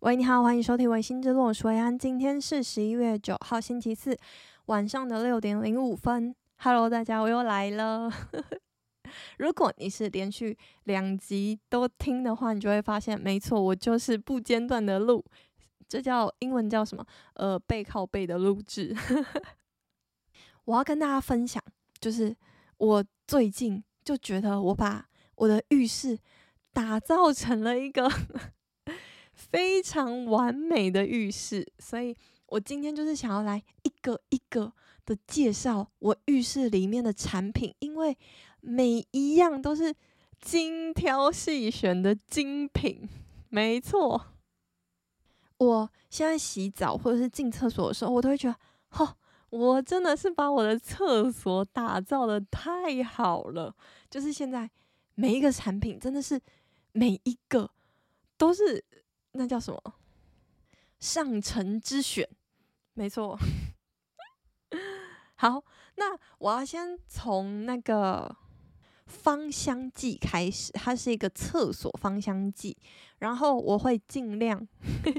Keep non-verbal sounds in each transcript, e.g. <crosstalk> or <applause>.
喂，你好，欢迎收听《薇心之论》，我是维安。今天是十一月九号，星期四晚上的六点零五分。Hello，大家，我又来了。<laughs> 如果你是连续两集都听的话，你就会发现，没错，我就是不间断的录，这叫英文叫什么？呃，背靠背的录制。<laughs> 我要跟大家分享，就是我最近就觉得我把我的浴室打造成了一个。非常完美的浴室，所以我今天就是想要来一个一个的介绍我浴室里面的产品，因为每一样都是精挑细选的精品。没错，我现在洗澡或者是进厕所的时候，我都会觉得，哈，我真的是把我的厕所打造的太好了。就是现在每一个产品，真的是每一个都是。那叫什么？上乘之选，没错。<laughs> 好，那我要先从那个芳香剂开始，它是一个厕所芳香剂，然后我会尽量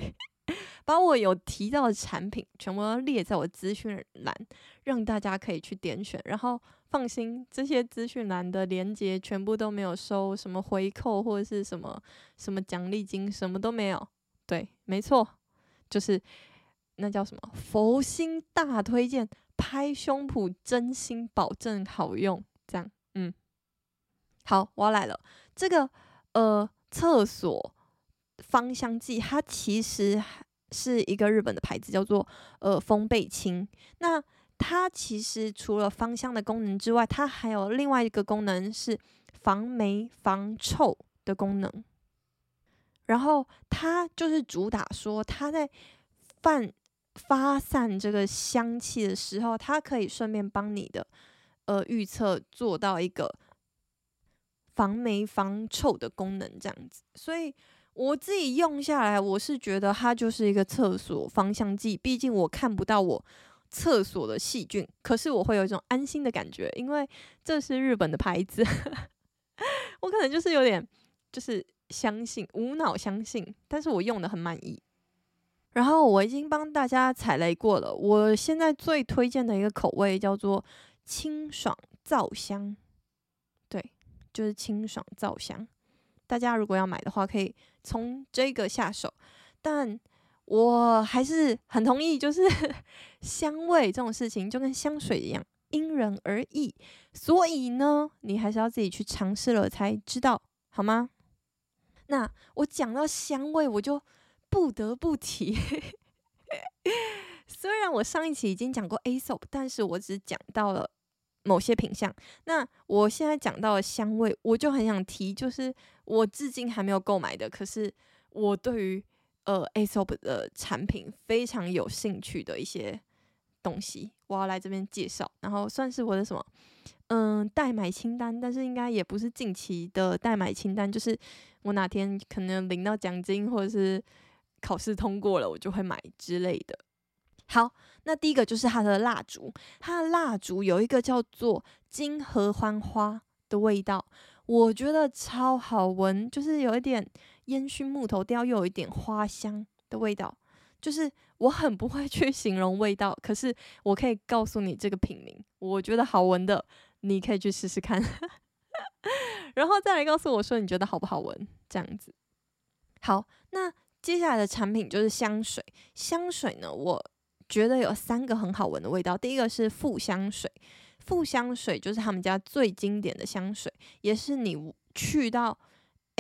<laughs> 把我有提到的产品全部都列在我资讯栏，让大家可以去点选。然后放心，这些资讯栏的连接全部都没有收什么回扣或者是什么什么奖励金，什么都没有。对，没错，就是那叫什么佛心大推荐，拍胸脯，真心保证好用。这样，嗯，好，我要来了。这个呃，厕所芳香剂，它其实是一个日本的牌子，叫做呃风贝清。那它其实除了芳香的功能之外，它还有另外一个功能是防霉防臭的功能。然后它就是主打说，它在放发散这个香气的时候，它可以顺便帮你的呃预测做到一个防霉防臭的功能，这样子。所以我自己用下来，我是觉得它就是一个厕所芳香剂。毕竟我看不到我厕所的细菌，可是我会有一种安心的感觉，因为这是日本的牌子。<laughs> 我可能就是有点就是。相信无脑相信，但是我用的很满意。然后我已经帮大家踩雷过了。我现在最推荐的一个口味叫做清爽皂香，对，就是清爽皂香。大家如果要买的话，可以从这个下手。但我还是很同意，就是 <laughs> 香味这种事情就跟香水一样，因人而异。所以呢，你还是要自己去尝试了才知道，好吗？那我讲到香味，我就不得不提。<laughs> 虽然我上一期已经讲过 A s o p 但是我只讲到了某些品相。那我现在讲到了香味，我就很想提，就是我至今还没有购买的，可是我对于呃 ASOP 的产品非常有兴趣的一些东西，我要来这边介绍，然后算是我的什么，嗯，代买清单，但是应该也不是近期的代买清单，就是。我哪天可能领到奖金，或者是考试通过了，我就会买之类的。好，那第一个就是它的蜡烛，它的蜡烛有一个叫做金合欢花的味道，我觉得超好闻，就是有一点烟熏木头调，又有一点花香的味道。就是我很不会去形容味道，可是我可以告诉你这个品名，我觉得好闻的，你可以去试试看。<laughs> 然后再来告诉我说你觉得好不好闻？这样子。好，那接下来的产品就是香水。香水呢，我觉得有三个很好闻的味道。第一个是富香水，富香水就是他们家最经典的香水，也是你去到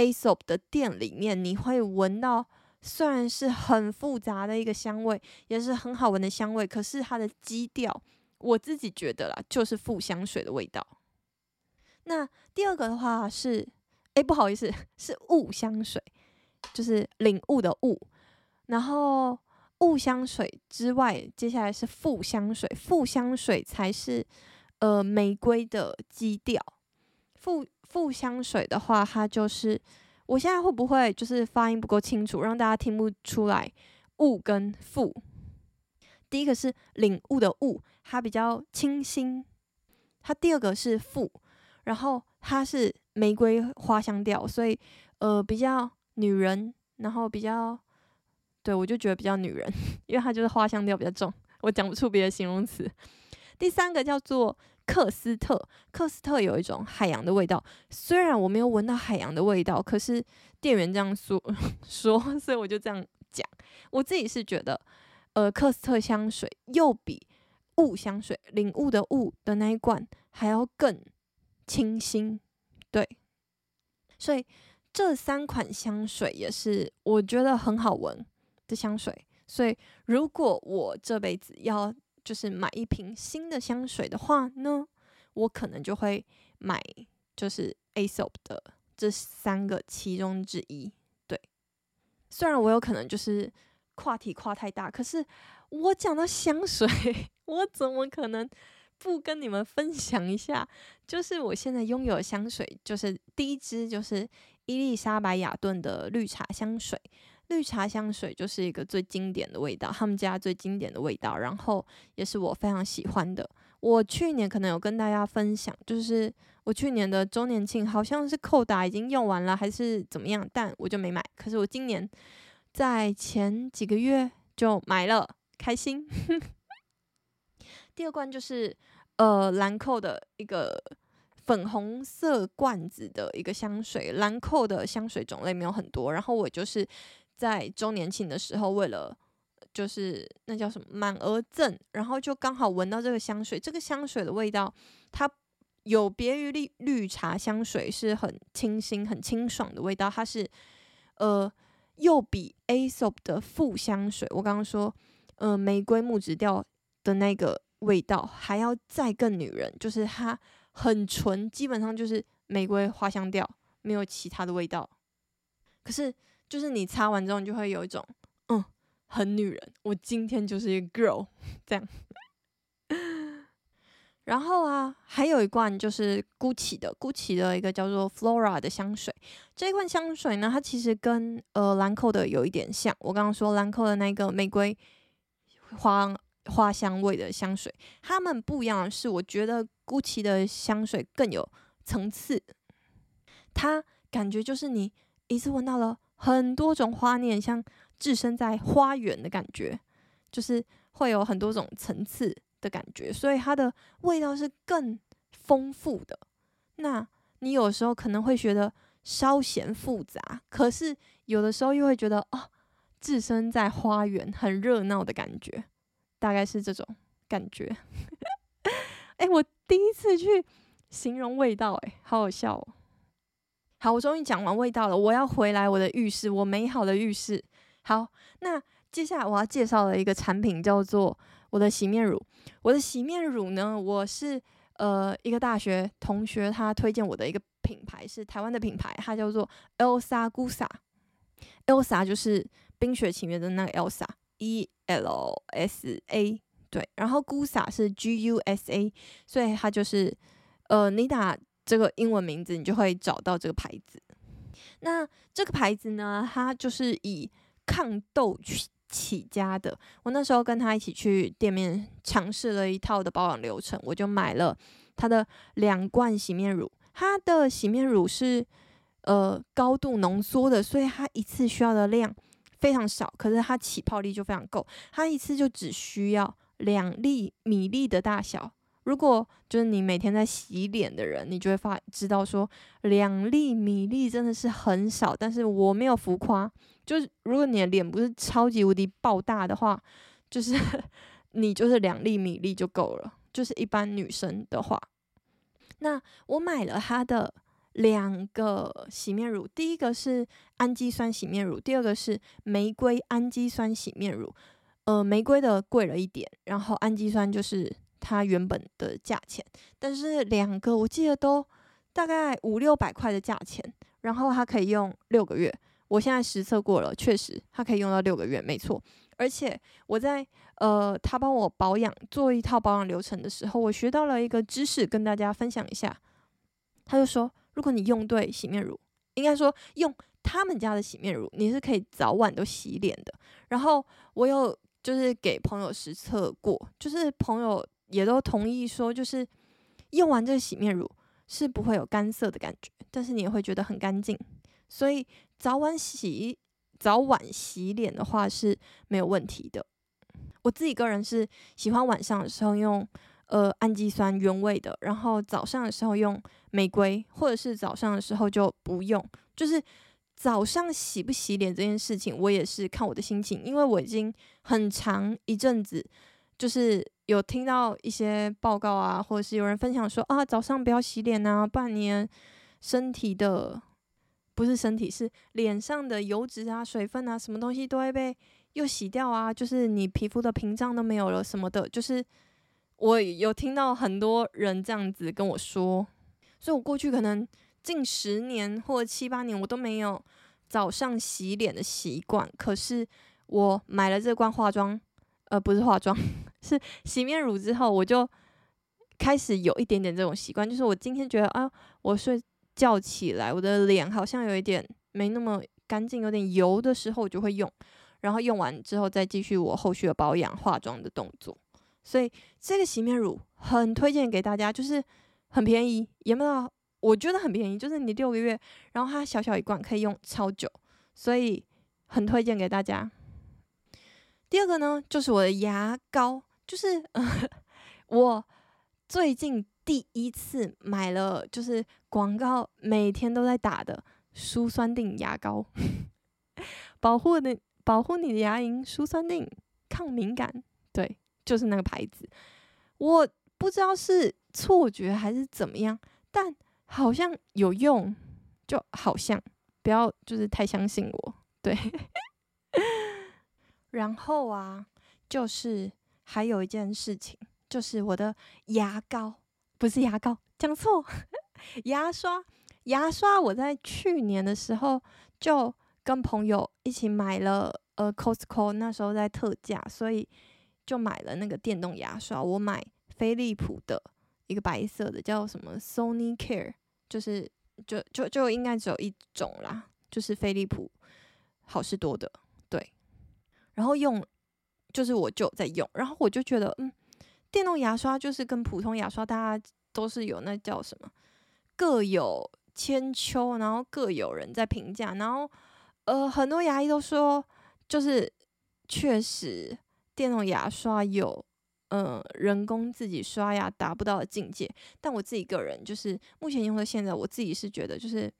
Aesop 的店里面，你会闻到，虽然是很复杂的一个香味，也是很好闻的香味，可是它的基调，我自己觉得啦，就是富香水的味道。那第二个的话是，哎，不好意思，是雾香水，就是领悟的悟。然后雾香水之外，接下来是富香水，富香水才是呃玫瑰的基调。富富香水的话，它就是我现在会不会就是发音不够清楚，让大家听不出来雾跟富。第一个是领悟的悟，它比较清新。它第二个是富。然后它是玫瑰花香调，所以呃比较女人，然后比较对，我就觉得比较女人，<laughs> 因为它就是花香调比较重，我讲不出别的形容词。第三个叫做克斯特，克斯特有一种海洋的味道，虽然我没有闻到海洋的味道，可是店员这样说 <laughs> 说，所以我就这样讲。我自己是觉得，呃，克斯特香水又比雾香水领悟的雾的那一罐还要更清新，对，所以这三款香水也是我觉得很好闻的香水。所以如果我这辈子要就是买一瓶新的香水的话呢，我可能就会买就是 Aesop 的这三个其中之一。对，虽然我有可能就是跨题跨太大，可是我讲到香水，<laughs> 我怎么可能不跟你们分享一下？就是我现在拥有的香水，就是第一支就是伊丽莎白雅顿的绿茶香水。绿茶香水就是一个最经典的味道，他们家最经典的味道，然后也是我非常喜欢的。我去年可能有跟大家分享，就是我去年的周年庆好像是扣打已经用完了，还是怎么样，但我就没买。可是我今年在前几个月就买了，开心。<laughs> 第二罐就是呃兰蔻的一个粉红色罐子的一个香水，兰蔻的香水种类没有很多，然后我就是。在周年庆的时候，为了就是那叫什么满额赠，然后就刚好闻到这个香水。这个香水的味道，它有别于绿绿茶香水，是很清新、很清爽的味道。它是呃，又比 A SOP 的副香水，我刚刚说呃玫瑰木质调的那个味道还要再更女人，就是它很纯，基本上就是玫瑰花香调，没有其他的味道。可是。就是你擦完之后，你就会有一种，嗯，很女人。我今天就是一个 girl <laughs> 这样。然后啊，还有一罐就是 Gucci 的，Gucci 的一个叫做 Flora 的香水。这一罐香水呢，它其实跟呃兰蔻的有一点像。我刚刚说兰蔻的那个玫瑰花花香味的香水，它们不一样的是，我觉得 Gucci 的香水更有层次。它感觉就是你一次闻到了。很多种花念，像置身在花园的感觉，就是会有很多种层次的感觉，所以它的味道是更丰富的。那你有时候可能会觉得稍显复杂，可是有的时候又会觉得哦，置身在花园很热闹的感觉，大概是这种感觉。<laughs> 哎、我第一次去形容味道，哎，好好笑哦。好，我终于讲完味道了。我要回来我的浴室，我美好的浴室。好，那接下来我要介绍的一个产品叫做我的洗面乳。我的洗面乳呢，我是呃一个大学同学他推荐我的一个品牌，是台湾的品牌，它叫做 Elsa Gusa。Elsa 就是《冰雪奇缘》的那个 Elsa，E L S A 对，然后 Gusa 是 G U S A，所以它就是呃你打。这个英文名字，你就会找到这个牌子。那这个牌子呢，它就是以抗痘起起家的。我那时候跟他一起去店面尝试了一套的保养流程，我就买了它的两罐洗面乳。它的洗面乳是呃高度浓缩的，所以它一次需要的量非常少，可是它起泡力就非常够。它一次就只需要两粒米粒的大小。如果就是你每天在洗脸的人，你就会发知道说两粒米粒真的是很少，但是我没有浮夸，就是如果你的脸不是超级无敌爆大的话，就是 <laughs> 你就是两粒米粒就够了，就是一般女生的话。那我买了它的两个洗面乳，第一个是氨基酸洗面乳，第二个是玫瑰氨基酸洗面乳。呃，玫瑰的贵了一点，然后氨基酸就是。它原本的价钱，但是两个我记得都大概五六百块的价钱，然后它可以用六个月。我现在实测过了，确实它可以用到六个月，没错。而且我在呃，他帮我保养做一套保养流程的时候，我学到了一个知识，跟大家分享一下。他就说，如果你用对洗面乳，应该说用他们家的洗面乳，你是可以早晚都洗脸的。然后我有就是给朋友实测过，就是朋友。也都同意说，就是用完这个洗面乳是不会有干涩的感觉，但是你也会觉得很干净。所以早晚洗早晚洗脸的话是没有问题的。我自己个人是喜欢晚上的时候用呃氨基酸原味的，然后早上的时候用玫瑰，或者是早上的时候就不用。就是早上洗不洗脸这件事情，我也是看我的心情，因为我已经很长一阵子就是有听到一些报告啊，或者是有人分享说啊，早上不要洗脸啊，半年身体的不是身体是脸上的油脂啊、水分啊，什么东西都会被。又洗掉啊，就是你皮肤的屏障都没有了什么的，就是我有听到很多人这样子跟我说，所以我过去可能近十年或者七八年我都没有早上洗脸的习惯，可是我买了这罐化妆，呃，不是化妆，是洗面乳之后，我就开始有一点点这种习惯，就是我今天觉得啊，我睡觉起来我的脸好像有一点没那么干净，有点油的时候，我就会用。然后用完之后再继续我后续的保养化妆的动作，所以这个洗面乳很推荐给大家，就是很便宜，也没有，我觉得很便宜，就是你六个月，然后它小小一罐可以用超久，所以很推荐给大家。第二个呢，就是我的牙膏，就是呃 <laughs> 我最近第一次买了，就是广告每天都在打的舒酸定牙膏，<laughs> 保护的。保护你的牙龈，舒酸定，抗敏感，对，就是那个牌子。我不知道是错觉还是怎么样，但好像有用，就好像不要就是太相信我，对。<laughs> 然后啊，就是还有一件事情，就是我的牙膏，不是牙膏，讲错，<laughs> 牙刷，牙刷，我在去年的时候就。跟朋友一起买了，呃，Costco 那时候在特价，所以就买了那个电动牙刷。我买飞利浦的一个白色的，叫什么？Sony Care，就是就就就应该只有一种啦，就是飞利浦好事多的，对。然后用就是我就在用，然后我就觉得，嗯，电动牙刷就是跟普通牙刷，大家都是有那叫什么各有千秋，然后各有人在评价，然后。呃，很多牙医都说，就是确实电动牙刷有，呃，人工自己刷牙达不到的境界。但我自己个人就是目前用到现在，我自己是觉得，就是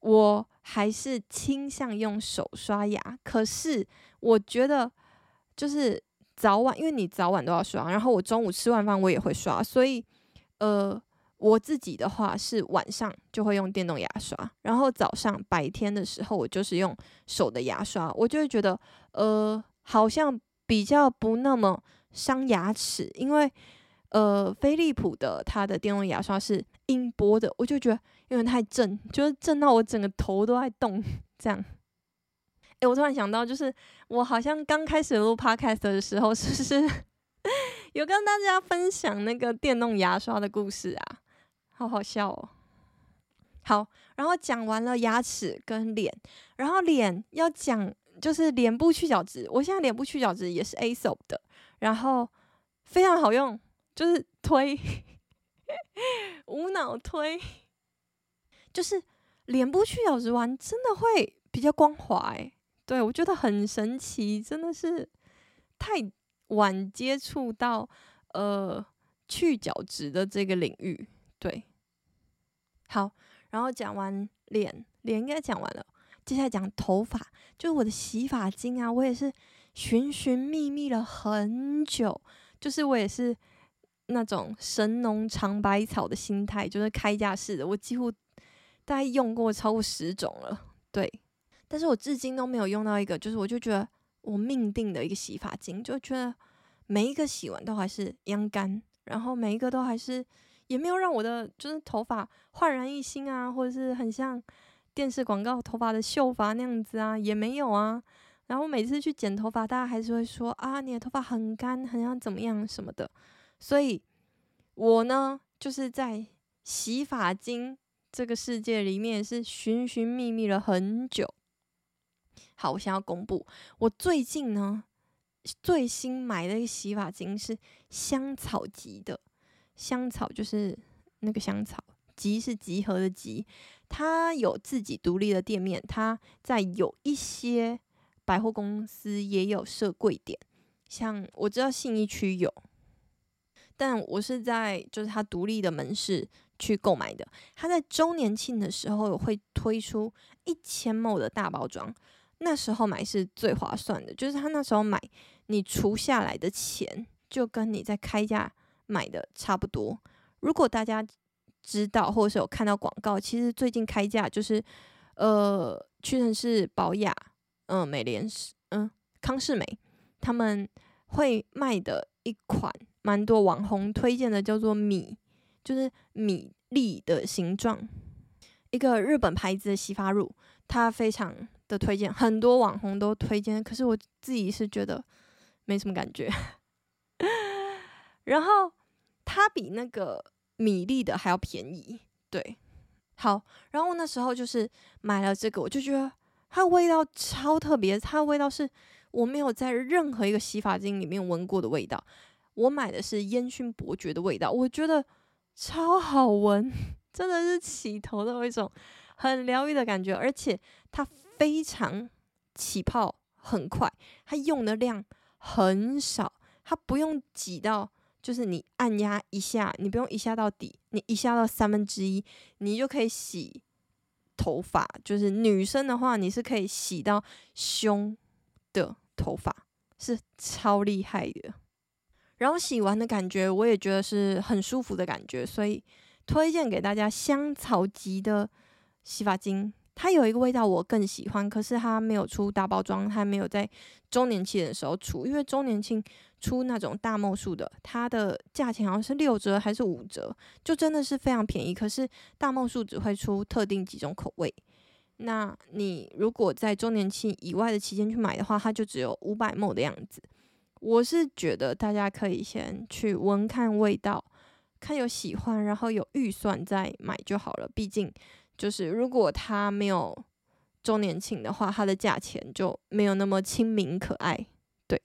我还是倾向用手刷牙。可是我觉得，就是早晚，因为你早晚都要刷，然后我中午吃完饭我也会刷，所以呃。我自己的话是晚上就会用电动牙刷，然后早上白天的时候我就是用手的牙刷，我就会觉得呃好像比较不那么伤牙齿，因为呃飞利浦的它的电动牙刷是音波的，我就觉得有点太震，就是震到我整个头都在动 <laughs> 这样。诶，我突然想到，就是我好像刚开始录 podcast 的时候，是不是有跟大家分享那个电动牙刷的故事啊？好好笑哦！好，然后讲完了牙齿跟脸，然后脸要讲就是脸部去角质。我现在脸部去角质也是 A SoP 的，然后非常好用，就是推 <laughs> 无脑推，就是脸部去角质完真的会比较光滑诶。对，我觉得很神奇，真的是太晚接触到呃去角质的这个领域。对，好，然后讲完脸，脸应该讲完了，接下来讲头发，就是我的洗发精啊，我也是寻寻觅觅了很久，就是我也是那种神农尝百草的心态，就是开架式的，我几乎大概用过超过十种了，对，但是我至今都没有用到一个，就是我就觉得我命定的一个洗发精，就觉得每一个洗完都还是一样干，然后每一个都还是。也没有让我的就是头发焕然一新啊，或者是很像电视广告头发的秀发那样子啊，也没有啊。然后每次去剪头发，大家还是会说啊，你的头发很干，很像怎么样什么的。所以，我呢就是在洗发精这个世界里面是寻寻觅觅了很久。好，我想要公布，我最近呢最新买的一个洗发精是香草级的。香草就是那个香草，集是集合的集，它有自己独立的店面，它在有一些百货公司也有设柜点，像我知道信义区有，但我是在就是它独立的门市去购买的。它在周年庆的时候会推出一千 ml 的大包装，那时候买是最划算的，就是他那时候买你除下来的钱就跟你在开价买的差不多。如果大家知道或者是有看到广告，其实最近开价就是，呃，屈臣氏、宝雅、嗯、美廉氏、嗯康是美，他们会卖的一款蛮多网红推荐的，叫做米，就是米粒的形状，一个日本牌子的洗发乳，它非常的推荐，很多网红都推荐，可是我自己是觉得没什么感觉，<laughs> 然后。它比那个米粒的还要便宜，对，好，然后那时候就是买了这个，我就觉得它味道超特别，它的味道是我没有在任何一个洗发精里面闻过的味道。我买的是烟熏伯爵的味道，我觉得超好闻，<laughs> 真的是起头的一种很疗愈的感觉，而且它非常起泡很快，它用的量很少，它不用挤到。就是你按压一下，你不用一下到底，你一下到三分之一，你就可以洗头发。就是女生的话，你是可以洗到胸的头发，是超厉害的。然后洗完的感觉，我也觉得是很舒服的感觉，所以推荐给大家香草级的洗发精。它有一个味道我更喜欢，可是它没有出大包装，它没有在周年庆的时候出，因为周年庆出那种大梦数的，它的价钱好像是六折还是五折，就真的是非常便宜。可是大梦数只会出特定几种口味，那你如果在周年庆以外的期间去买的话，它就只有五百 ml 的样子。我是觉得大家可以先去闻看味道，看有喜欢，然后有预算再买就好了，毕竟。就是如果它没有周年庆的话，它的价钱就没有那么亲民可爱。对，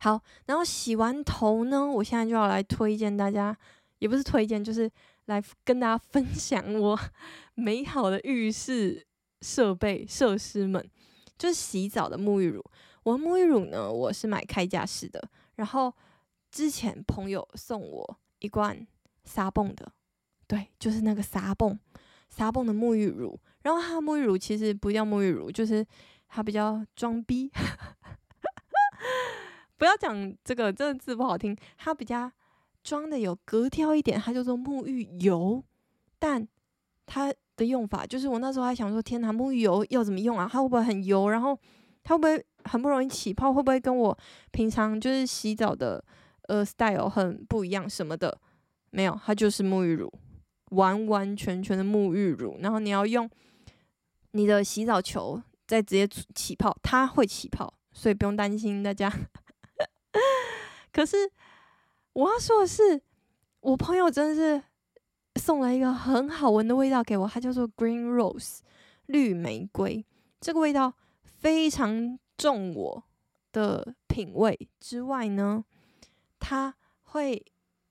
好，然后洗完头呢，我现在就要来推荐大家，也不是推荐，就是来跟大家分享我 <laughs> 美好的浴室设备设施们，就是洗澡的沐浴乳。我的沐浴乳呢，我是买开架式的，然后之前朋友送我一罐沙泵的，对，就是那个沙泵。撒蹦的沐浴乳，然后它沐浴乳其实不叫沐浴乳，就是它比较装逼。<laughs> 不要讲这个，这个字不好听。它比较装的有格调一点，它叫做沐浴油。但它的用法就是，我那时候还想说，天哪，沐浴油要怎么用啊？它会不会很油？然后它会不会很不容易起泡？会不会跟我平常就是洗澡的呃 style 很不一样什么的？没有，它就是沐浴乳。完完全全的沐浴乳，然后你要用你的洗澡球再直接起泡，它会起泡，所以不用担心大家。<laughs> 可是我要说的是，我朋友真的是送了一个很好闻的味道给我，它叫做 Green Rose 绿玫瑰，这个味道非常重我的品味之外呢，它会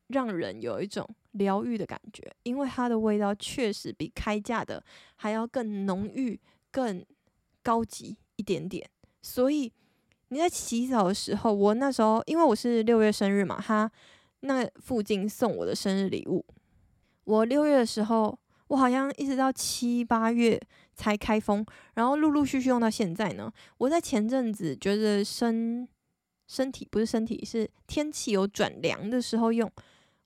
让人有一种。疗愈的感觉，因为它的味道确实比开价的还要更浓郁、更高级一点点。所以你在洗澡的时候，我那时候因为我是六月生日嘛，他那附近送我的生日礼物。我六月的时候，我好像一直到七八月才开封，然后陆陆续续用到现在呢。我在前阵子觉得身身体不是身体，是天气有转凉的时候用。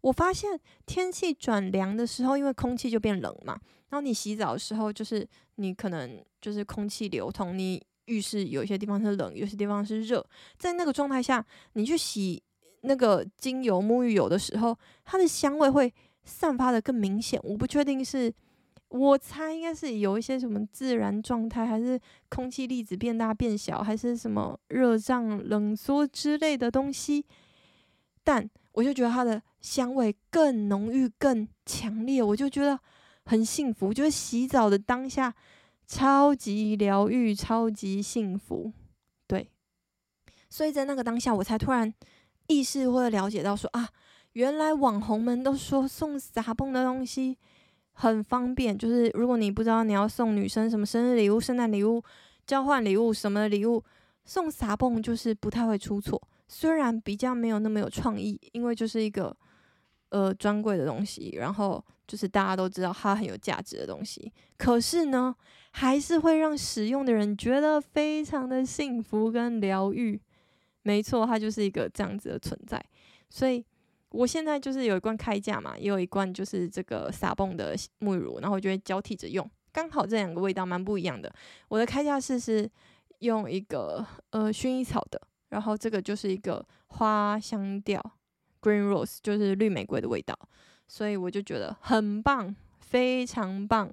我发现天气转凉的时候，因为空气就变冷嘛，然后你洗澡的时候，就是你可能就是空气流通，你浴室有一些地方是冷，有些地方是热，在那个状态下，你去洗那个精油沐浴油的时候，它的香味会散发得更明显。我不确定是，我猜应该是有一些什么自然状态，还是空气粒子变大变小，还是什么热胀冷缩之类的东西，但我就觉得它的。香味更浓郁、更强烈，我就觉得很幸福。我觉得洗澡的当下超级疗愈、超级幸福，对。所以在那个当下，我才突然意识或者了解到说啊，原来网红们都说送撒蹦的东西很方便。就是如果你不知道你要送女生什么生日礼物、圣诞礼物、交换礼物什么的礼物，送撒泵就是不太会出错，虽然比较没有那么有创意，因为就是一个呃专柜的东西，然后就是大家都知道它很有价值的东西，可是呢，还是会让使用的人觉得非常的幸福跟疗愈。没错，它就是一个这样子的存在。所以我现在就是有一罐开架嘛，也有一罐就是这个撒泵的沐浴乳，然后我就会交替着用，刚好这两个味道蛮不一样的。我的开架式是。用一个呃薰衣草的，然后这个就是一个花香调，Green Rose 就是绿玫瑰的味道，所以我就觉得很棒，非常棒。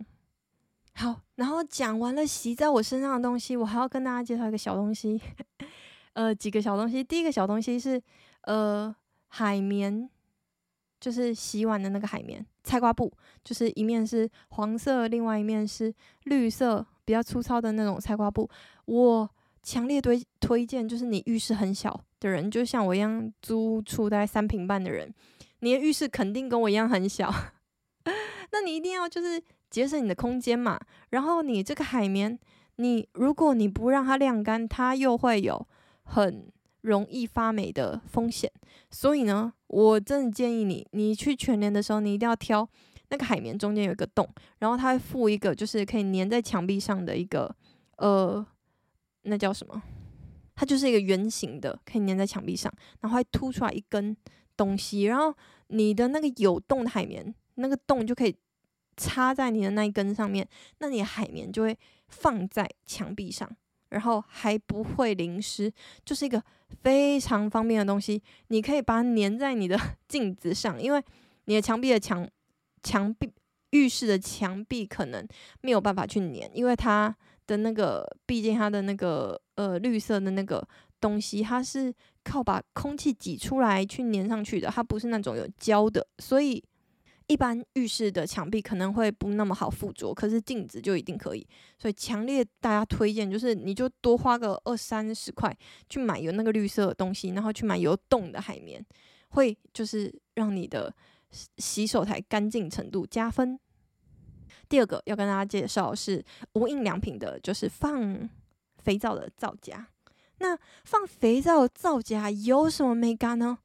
好，然后讲完了洗在我身上的东西，我还要跟大家介绍一个小东西，<laughs> 呃，几个小东西。第一个小东西是呃海绵，就是洗碗的那个海绵，菜瓜布，就是一面是黄色，另外一面是绿色。比较粗糙的那种菜瓜布，我强烈推推荐，就是你浴室很小的人，就像我一样租处在三平半的人，你的浴室肯定跟我一样很小，<laughs> 那你一定要就是节省你的空间嘛。然后你这个海绵，你如果你不让它晾干，它又会有很容易发霉的风险。所以呢，我真的建议你，你去全联的时候，你一定要挑。那个海绵中间有一个洞，然后它会附一个，就是可以粘在墙壁上的一个，呃，那叫什么？它就是一个圆形的，可以粘在墙壁上，然后还凸出来一根东西，然后你的那个有洞的海绵，那个洞就可以插在你的那一根上面，那你海绵就会放在墙壁上，然后还不会淋湿，就是一个非常方便的东西。你可以把它粘在你的 <laughs> 镜子上，因为你的墙壁的墙。墙壁，浴室的墙壁可能没有办法去粘，因为它的那个，毕竟它的那个呃绿色的那个东西，它是靠把空气挤出来去粘上去的，它不是那种有胶的，所以一般浴室的墙壁可能会不那么好附着，可是镜子就一定可以，所以强烈大家推荐就是你就多花个二三十块去买有那个绿色的东西，然后去买有洞的海绵，会就是让你的。洗手台干净程度加分。第二个要跟大家介绍是无印良品的，就是放肥皂的皂夹。那放肥皂的皂夹有什么美感呢？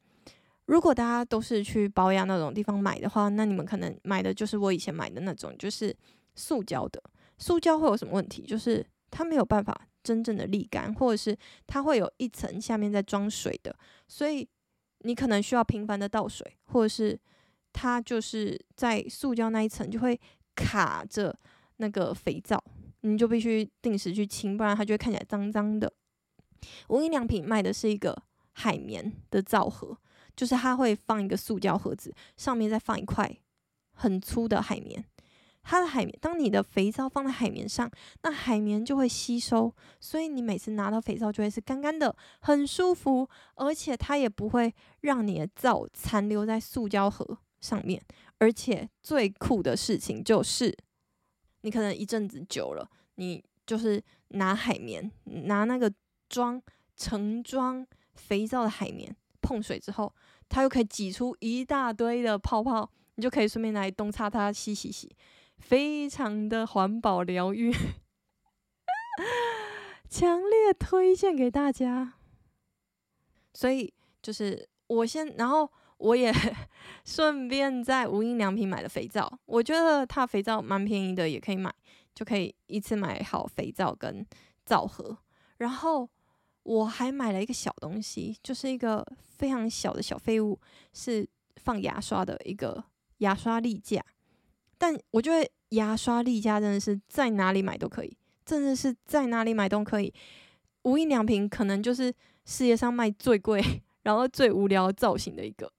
如果大家都是去保养那种地方买的话，那你们可能买的就是我以前买的那种，就是塑胶的。塑胶会有什么问题？就是它没有办法真正的沥干，或者是它会有一层下面在装水的，所以你可能需要频繁的倒水，或者是。它就是在塑胶那一层就会卡着那个肥皂，你就必须定时去清，不然它就会看起来脏脏的。无印良品卖的是一个海绵的皂盒，就是它会放一个塑胶盒子，上面再放一块很粗的海绵。它的海绵，当你的肥皂放在海绵上，那海绵就会吸收，所以你每次拿到肥皂就会是干干的，很舒服，而且它也不会让你的皂残留在塑胶盒上面，而且最酷的事情就是，你可能一阵子久了，你就是拿海绵，拿那个装盛装肥皂的海绵碰水之后，它又可以挤出一大堆的泡泡，你就可以顺便来东擦擦，洗洗洗，非常的环保疗愈，<laughs> 强烈推荐给大家。所以就是我先，然后。我也 <laughs> 顺便在无印良品买了肥皂，我觉得它肥皂蛮便宜的，也可以买，就可以一次买好肥皂跟皂盒。然后我还买了一个小东西，就是一个非常小的小废物，是放牙刷的一个牙刷立架。但我觉得牙刷立架真的是在哪里买都可以，真的是在哪里买都可以。无印良品可能就是世界上卖最贵，<laughs> 然后最无聊造型的一个。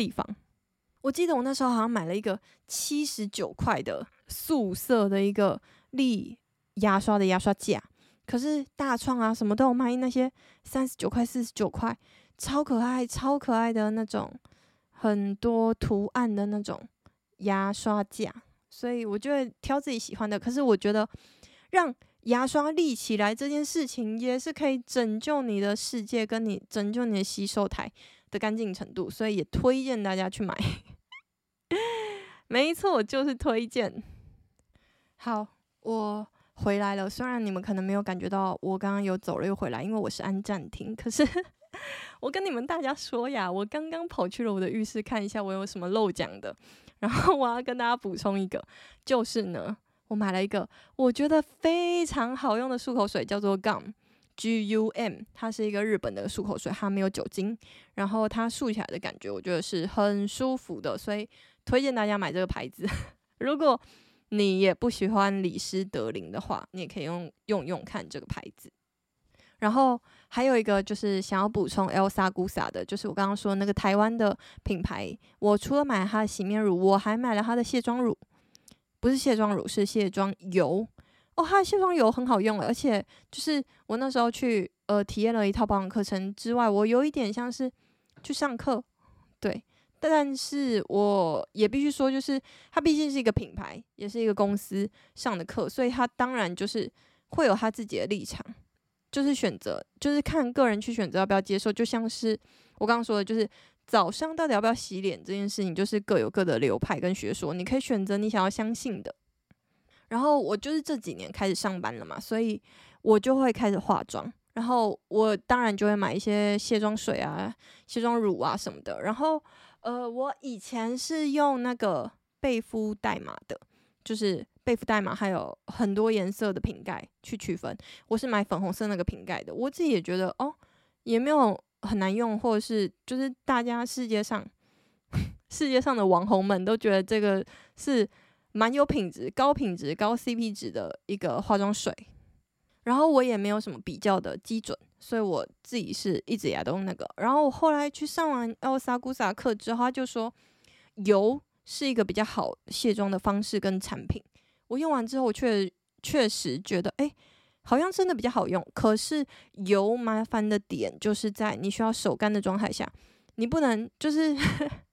地方，我记得我那时候好像买了一个七十九块的素色的一个立牙刷的牙刷架，可是大创啊什么都有卖那些三十九块、四十九块，超可爱、超可爱的那种很多图案的那种牙刷架，所以我就会挑自己喜欢的。可是我觉得让牙刷立起来这件事情也是可以拯救你的世界，跟你拯救你的洗手台的干净程度，所以也推荐大家去买。没错，就是推荐。好，我回来了。虽然你们可能没有感觉到我刚刚有走了又回来，因为我是按暂停。可是 <laughs> 我跟你们大家说呀，我刚刚跑去了我的浴室看一下我有什么漏讲的。然后我要跟大家补充一个，就是呢，我买了一个我觉得非常好用的漱口水，叫做 Gum G U M，它是一个日本的漱口水，它没有酒精，然后它漱起来的感觉我觉得是很舒服的，所以推荐大家买这个牌子。<laughs> 如果你也不喜欢李施德林的话，你也可以用用用看这个牌子。然后还有一个就是想要补充 Elsa Gusa 的，就是我刚刚说那个台湾的品牌。我除了买它的洗面乳，我还买了它的卸妆乳，不是卸妆乳，是卸妆油。哦，它的卸妆油很好用，而且就是我那时候去呃体验了一套保养课程之外，我有一点像是去上课，对。但是我也必须说，就是它毕竟是一个品牌，也是一个公司上的课，所以它当然就是会有它自己的立场，就是选择，就是看个人去选择要不要接受。就像是我刚刚说的，就是早上到底要不要洗脸这件事情，就是各有各的流派跟学说，你可以选择你想要相信的。然后我就是这几年开始上班了嘛，所以我就会开始化妆，然后我当然就会买一些卸妆水啊、卸妆乳啊什么的，然后。呃，我以前是用那个贝肤黛玛的，就是贝肤黛玛还有很多颜色的瓶盖去区分。我是买粉红色那个瓶盖的，我自己也觉得哦，也没有很难用，或者是就是大家世界上 <laughs> 世界上的网红们都觉得这个是蛮有品质、高品质、高 CP 值的一个化妆水。然后我也没有什么比较的基准。所以我自己是一直也都用那个，然后我后来去上完 Elsa Gusa 课之后，他就说油是一个比较好卸妆的方式跟产品。我用完之后，我确确实觉得，哎，好像真的比较好用。可是油麻烦的点就是在你需要手干的状态下，你不能就是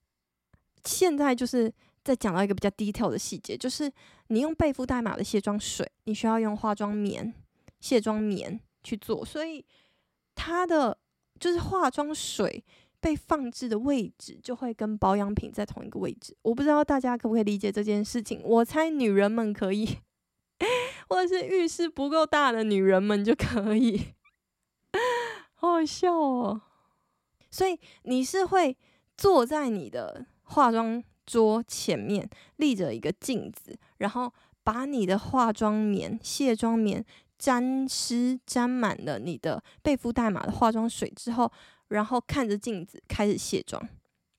<laughs> 现在就是再讲到一个比较 detail 的细节，就是你用贝肤黛玛的卸妆水，你需要用化妆棉、卸妆棉去做，所以。它的就是化妆水被放置的位置，就会跟保养品在同一个位置。我不知道大家可不可以理解这件事情。我猜女人们可以，<laughs> 或者是浴室不够大的女人们就可以。<laughs> 好好笑哦！所以你是会坐在你的化妆桌前面，立着一个镜子，然后把你的化妆棉、卸妆棉。沾湿沾满了你的贝肤黛玛的化妆水之后，然后看着镜子开始卸妆，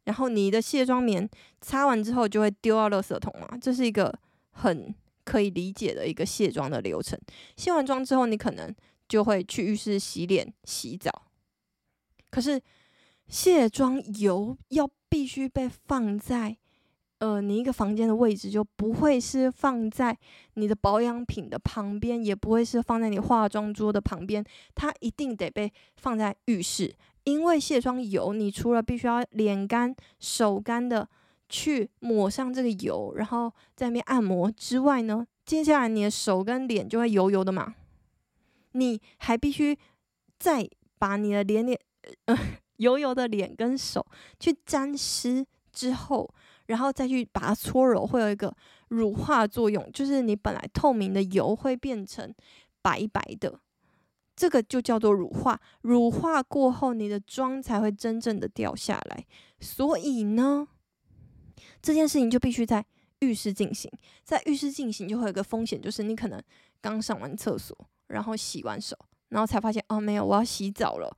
然后你的卸妆棉擦完之后就会丢到垃圾桶嘛，这是一个很可以理解的一个卸妆的流程。卸完妆之后，你可能就会去浴室洗脸、洗澡。可是卸妆油要必须被放在。呃，你一个房间的位置就不会是放在你的保养品的旁边，也不会是放在你化妆桌的旁边，它一定得被放在浴室。因为卸妆油，你除了必须要脸干、手干的去抹上这个油，然后在那边按摩之外呢，接下来你的手跟脸就会油油的嘛，你还必须再把你的脸脸呃 <laughs> 油油的脸跟手去沾湿之后。然后再去把它搓揉，会有一个乳化作用，就是你本来透明的油会变成白白的，这个就叫做乳化。乳化过后，你的妆才会真正的掉下来。所以呢，这件事情就必须在浴室进行。在浴室进行就会有个风险，就是你可能刚上完厕所，然后洗完手，然后才发现哦，没有，我要洗澡了。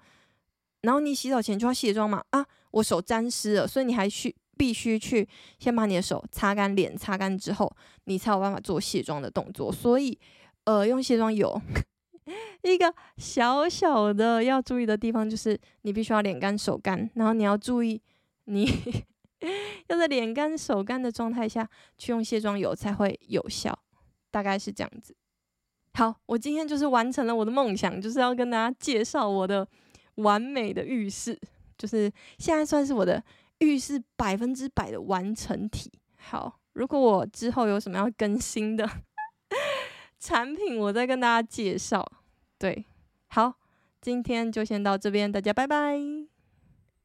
然后你洗澡前就要卸妆嘛，啊，我手沾湿了，所以你还去。必须去先把你的手擦干，脸擦干之后，你才有办法做卸妆的动作。所以，呃，用卸妆油，<laughs> 一个小小的要注意的地方就是，你必须要脸干手干，然后你要注意，你 <laughs> 要在脸干手干的状态下去用卸妆油才会有效，大概是这样子。好，我今天就是完成了我的梦想，就是要跟大家介绍我的完美的浴室，就是现在算是我的。浴室百分之百的完成体。好，如果我之后有什么要更新的 <laughs> 产品，我再跟大家介绍。对，好，今天就先到这边，大家拜拜。